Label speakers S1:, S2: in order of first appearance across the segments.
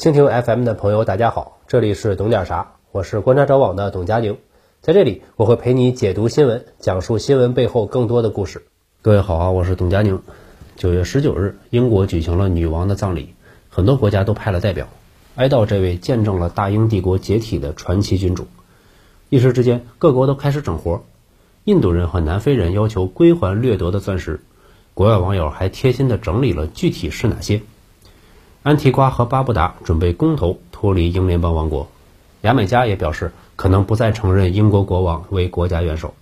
S1: 蜻蜓 FM 的朋友，大家好，这里是懂点啥，我是观察者网的董佳宁，在这里我会陪你解读新闻，讲述新闻背后更多的故事。各位好啊，我是董佳宁。九月十九日，英国举行了女王的葬礼，很多国家都派了代表哀悼这位见证了大英帝国解体的传奇君主。一时之间，各国都开始整活，印度人和南非人要求归还掠夺的钻石，国外网友还贴心的整理了具体是哪些。安提瓜和巴布达准备公投脱离英联邦王国，牙买加也表示可能不再承认英国国王为国家元首。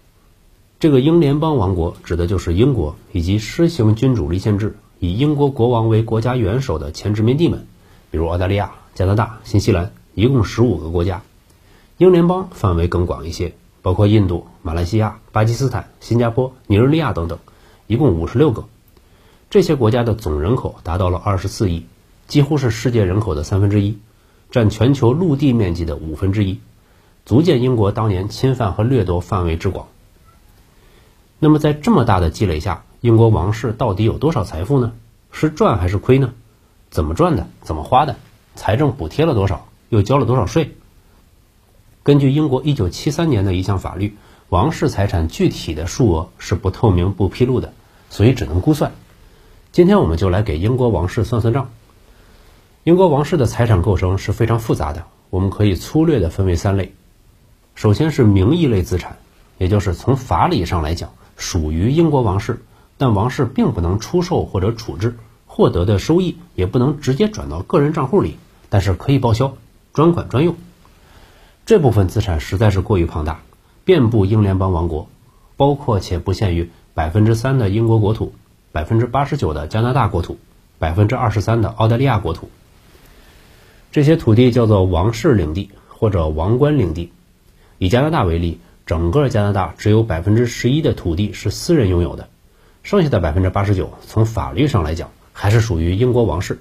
S1: 这个英联邦王国指的就是英国以及施行君主立宪制、以英国国王为国家元首的前殖民地们，比如澳大利亚、加拿大、新西兰，一共十五个国家。英联邦范围更广一些，包括印度、马来西亚、巴基斯坦、新加坡、尼日利亚等等，一共五十六个。这些国家的总人口达到了二十四亿。几乎是世界人口的三分之一，占全球陆地面积的五分之一，足见英国当年侵犯和掠夺范围之广。那么，在这么大的积累下，英国王室到底有多少财富呢？是赚还是亏呢？怎么赚的？怎么花的？财政补贴了多少？又交了多少税？根据英国一九七三年的一项法律，王室财产具体的数额是不透明、不披露的，所以只能估算。今天我们就来给英国王室算算账。英国王室的财产构成是非常复杂的，我们可以粗略的分为三类。首先是名义类资产，也就是从法理上来讲属于英国王室，但王室并不能出售或者处置，获得的收益也不能直接转到个人账户里，但是可以报销，专款专用。这部分资产实在是过于庞大，遍布英联邦王国，包括且不限于百分之三的英国国土，百分之八十九的加拿大国土，百分之二十三的澳大利亚国土。这些土地叫做王室领地或者王冠领地。以加拿大为例，整个加拿大只有百分之十一的土地是私人拥有的，剩下的百分之八十九，从法律上来讲还是属于英国王室。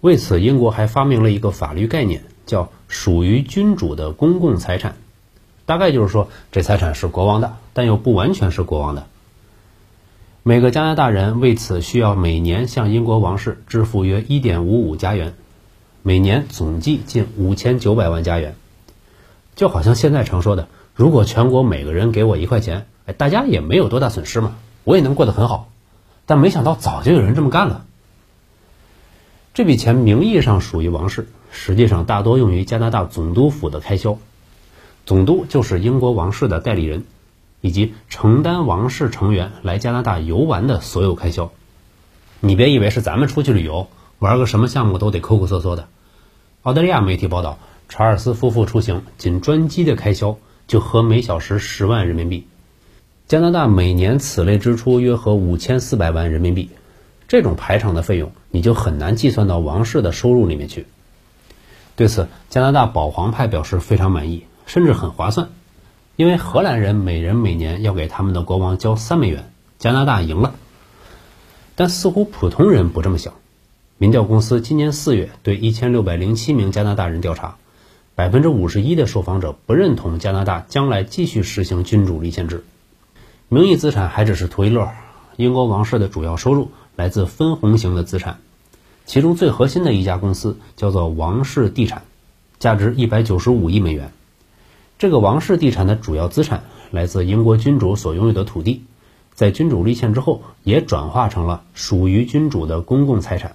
S1: 为此，英国还发明了一个法律概念，叫属于君主的公共财产。大概就是说，这财产是国王的，但又不完全是国王的。每个加拿大人为此需要每年向英国王室支付约一点五五加元。每年总计近五千九百万加元，就好像现在常说的，如果全国每个人给我一块钱，哎，大家也没有多大损失嘛，我也能过得很好。但没想到早就有人这么干了。这笔钱名义上属于王室，实际上大多用于加拿大总督府的开销。总督就是英国王室的代理人，以及承担王室成员来加拿大游玩的所有开销。你别以为是咱们出去旅游。玩个什么项目都得抠抠搜搜的。澳大利亚媒体报道，查尔斯夫妇出行仅专机的开销就合每小时十万人民币。加拿大每年此类支出约合五千四百万人民币。这种排场的费用，你就很难计算到王室的收入里面去。对此，加拿大保皇派表示非常满意，甚至很划算，因为荷兰人每人每年要给他们的国王交三美元，加拿大赢了。但似乎普通人不这么想。民调公司今年四月对一千六百零七名加拿大人调查，百分之五十一的受访者不认同加拿大将来继续实行君主立宪制。名义资产还只是图一乐，英国王室的主要收入来自分红型的资产，其中最核心的一家公司叫做王室地产，价值一百九十五亿美元。这个王室地产的主要资产来自英国君主所拥有的土地，在君主立宪之后也转化成了属于君主的公共财产。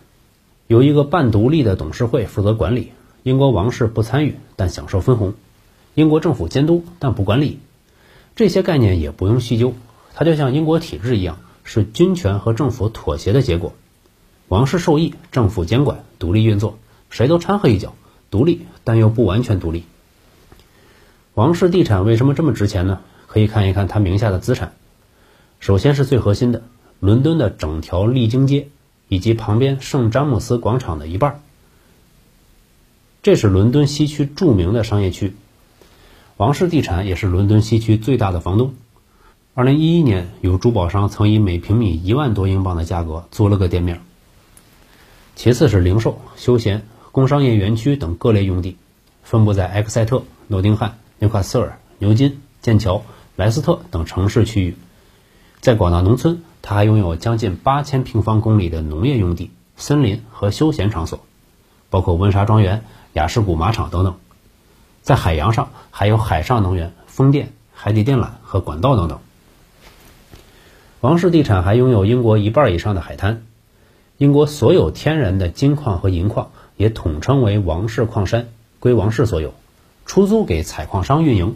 S1: 由一个半独立的董事会负责管理，英国王室不参与，但享受分红；英国政府监督，但不管理。这些概念也不用细究，它就像英国体制一样，是军权和政府妥协的结果。王室受益，政府监管，独立运作，谁都掺和一脚，独立但又不完全独立。王室地产为什么这么值钱呢？可以看一看他名下的资产。首先是最核心的，伦敦的整条丽晶街。以及旁边圣詹姆斯广场的一半，这是伦敦西区著名的商业区。王室地产也是伦敦西区最大的房东。二零一一年，有珠宝商曾以每平米一万多英镑的价格租了个店面。其次是零售、休闲、工商业园区等各类用地，分布在埃克塞特、诺丁汉、纽卡斯尔、牛津、剑桥、莱斯特等城市区域。在广大农村。它还拥有将近八千平方公里的农业用地、森林和休闲场所，包括温莎庄园、雅士谷马场等等。在海洋上还有海上能源、风电、海底电缆和管道等等。王氏地产还拥有英国一半以上的海滩，英国所有天然的金矿和银矿也统称为王氏矿山，归王氏所有，出租给采矿商运营。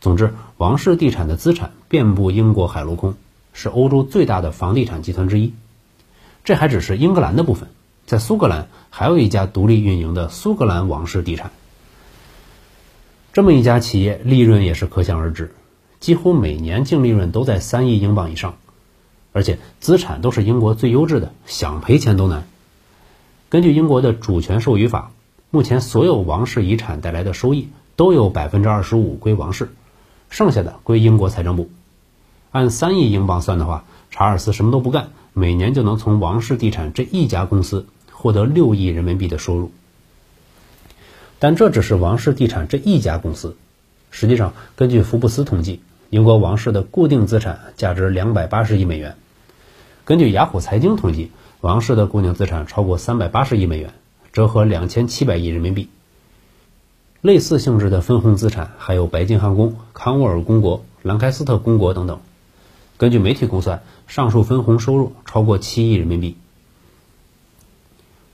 S1: 总之，王氏地产的资产遍布英国海陆空，是欧洲最大的房地产集团之一。这还只是英格兰的部分，在苏格兰还有一家独立运营的苏格兰王氏地产。这么一家企业，利润也是可想而知。几乎每年净利润都在三亿英镑以上，而且资产都是英国最优质的，想赔钱都难。根据英国的主权授予法，目前所有王室遗产带来的收益都有百分之二十五归王室，剩下的归英国财政部。按三亿英镑算的话，查尔斯什么都不干，每年就能从王室地产这一家公司获得六亿人民币的收入。但这只是王室地产这一家公司，实际上根据福布斯统计。英国王室的固定资产价值两百八十亿美元。根据雅虎财经统计，王室的固定资产超过三百八十亿美元，折合两千七百亿人民币。类似性质的分红资产还有白金汉宫、康沃尔公国、兰开斯特公国等等。根据媒体估算，上述分红收入超过七亿人民币。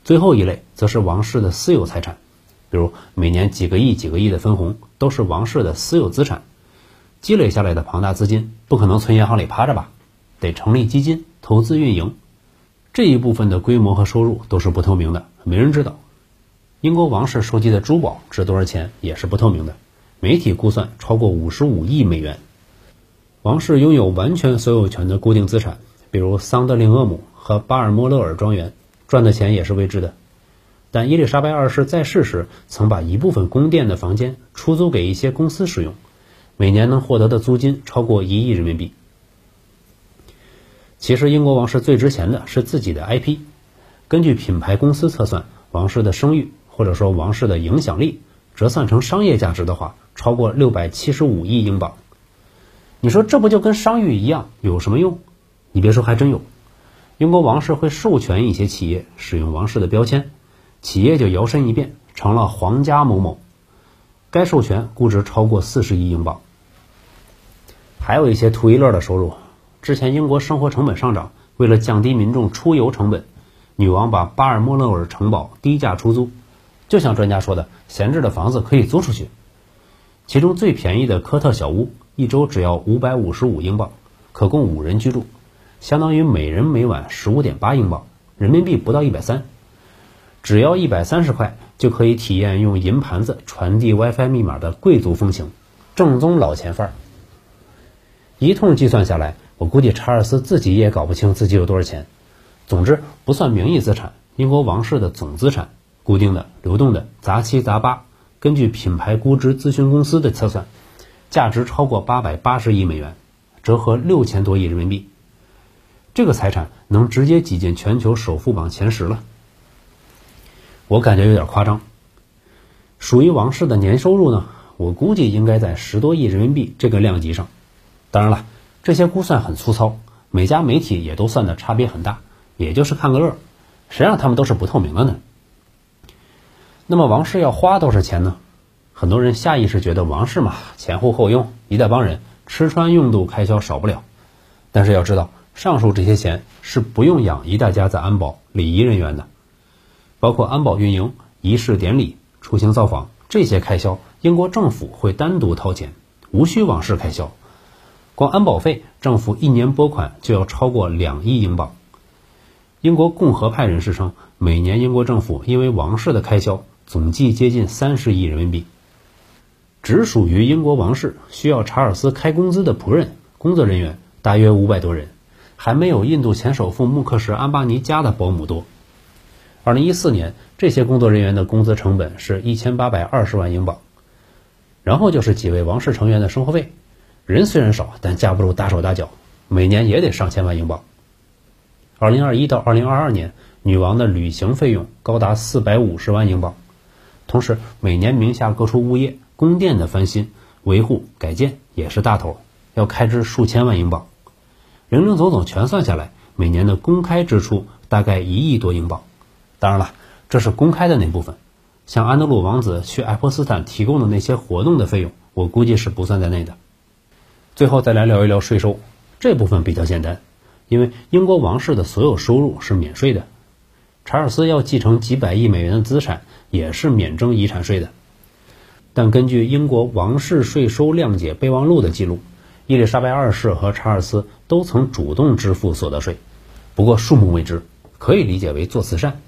S1: 最后一类则是王室的私有财产，比如每年几个亿、几个亿的分红，都是王室的私有资产。积累下来的庞大资金不可能存银行里趴着吧？得成立基金投资运营，这一部分的规模和收入都是不透明的，没人知道。英国王室收集的珠宝值多少钱也是不透明的，媒体估算超过五十五亿美元。王室拥有完全所有权的固定资产，比如桑德林厄姆和巴尔莫勒尔庄园，赚的钱也是未知的。但伊丽莎白二世在世时曾把一部分宫殿的房间出租给一些公司使用。每年能获得的租金超过一亿人民币。其实，英国王室最值钱的是自己的 IP。根据品牌公司测算，王室的声誉或者说王室的影响力，折算成商业价值的话，超过六百七十五亿英镑。你说这不就跟商誉一样，有什么用？你别说，还真有。英国王室会授权一些企业使用王室的标签，企业就摇身一变成了皇家某某。该授权估值超过四十亿英镑，还有一些图一乐的收入。之前英国生活成本上涨，为了降低民众出游成本，女王把巴尔莫勒尔城堡低价出租。就像专家说的，闲置的房子可以租出去。其中最便宜的科特小屋，一周只要五百五十五英镑，可供五人居住，相当于每人每晚十五点八英镑，人民币不到一百三。只要一百三十块就可以体验用银盘子传递 WiFi 密码的贵族风情，正宗老钱范儿。一通计算下来，我估计查尔斯自己也搞不清自己有多少钱。总之，不算名义资产，英国王室的总资产，固定的、流动的、杂七杂八，根据品牌估值咨询公司的测算，价值超过八百八十亿美元，折合六千多亿人民币。这个财产能直接挤进全球首富榜前十了。我感觉有点夸张。属于王室的年收入呢，我估计应该在十多亿人民币这个量级上。当然了，这些估算很粗糙，每家媒体也都算的差别很大，也就是看个乐。谁让他们都是不透明的呢？那么王室要花多少钱呢？很多人下意识觉得王室嘛，前呼后拥，一大帮人，吃穿用度开销少不了。但是要知道，上述这些钱是不用养一大家子安保、礼仪人员的。包括安保运营、仪式典礼、出行造访这些开销，英国政府会单独掏钱，无需王室开销。光安保费，政府一年拨款就要超过两亿英镑。英国共和派人士称，每年英国政府因为王室的开销总计接近三十亿人民币。只属于英国王室需要查尔斯开工资的仆人、工作人员大约五百多人，还没有印度前首富穆克什安巴尼家的保姆多。二零一四年，这些工作人员的工资成本是一千八百二十万英镑，然后就是几位王室成员的生活费，人虽然少，但架不住大手大脚，每年也得上千万英镑。二零二一到二零二二年，女王的旅行费用高达四百五十万英镑，同时每年名下各处物业、宫殿的翻新、维护、改建也是大头，要开支数千万英镑，零零总总全算下来，每年的公开支出大概一亿多英镑。当然了，这是公开的那部分。像安德鲁王子去爱泼斯坦提供的那些活动的费用，我估计是不算在内的。最后再来聊一聊税收，这部分比较简单，因为英国王室的所有收入是免税的。查尔斯要继承几百亿美元的资产，也是免征遗产税的。但根据英国王室税收谅解备忘录的记录，伊丽莎白二世和查尔斯都曾主动支付所得税，不过数目未知，可以理解为做慈善。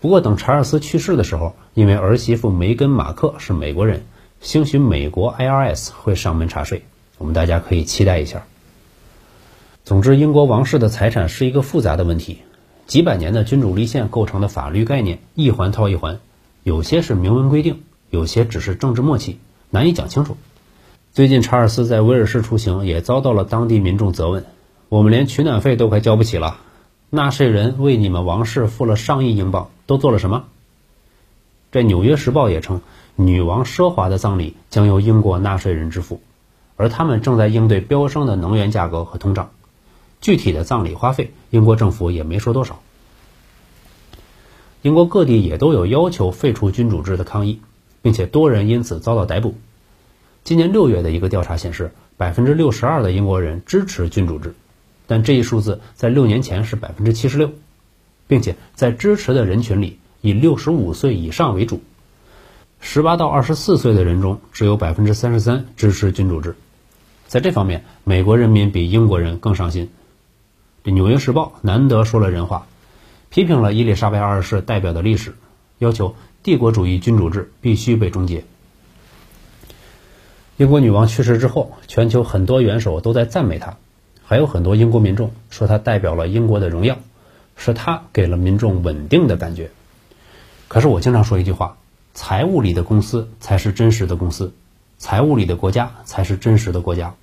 S1: 不过等查尔斯去世的时候，因为儿媳妇梅根·马克是美国人，兴许美国 IRS 会上门查税。我们大家可以期待一下。总之，英国王室的财产是一个复杂的问题，几百年的君主立宪构成的法律概念一环套一环，有些是明文规定，有些只是政治默契，难以讲清楚。最近查尔斯在威尔士出行，也遭到了当地民众责问：“我们连取暖费都快交不起了，纳税人为你们王室付了上亿英镑，都做了什么？”这《纽约时报》也称，女王奢华的葬礼将由英国纳税人支付。而他们正在应对飙升的能源价格和通胀，具体的葬礼花费，英国政府也没说多少。英国各地也都有要求废除君主制的抗议，并且多人因此遭到逮捕。今年六月的一个调查显示，百分之六十二的英国人支持君主制，但这一数字在六年前是百分之七十六，并且在支持的人群里，以六十五岁以上为主。十八到二十四岁的人中，只有百分之三十三支持君主制。在这方面，美国人民比英国人更上心。这《纽约时报》难得说了人话，批评了伊丽莎白二世代表的历史，要求帝国主义君主制必须被终结。英国女王去世之后，全球很多元首都在赞美她，还有很多英国民众说她代表了英国的荣耀，是她给了民众稳定的感觉。可是我经常说一句话。财务里的公司才是真实的公司，财务里的国家才是真实的国家。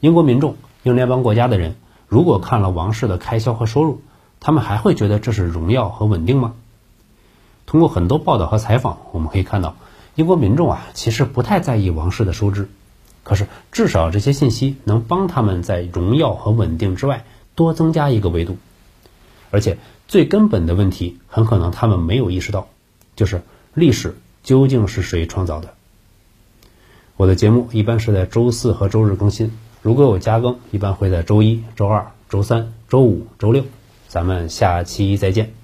S1: 英国民众、英联邦国家的人，如果看了王室的开销和收入，他们还会觉得这是荣耀和稳定吗？通过很多报道和采访，我们可以看到，英国民众啊，其实不太在意王室的收支，可是至少这些信息能帮他们在荣耀和稳定之外多增加一个维度。而且最根本的问题，很可能他们没有意识到，就是。历史究竟是谁创造的？我的节目一般是在周四和周日更新，如果有加更，一般会在周一周二、周三、周五、周六。咱们下期再见。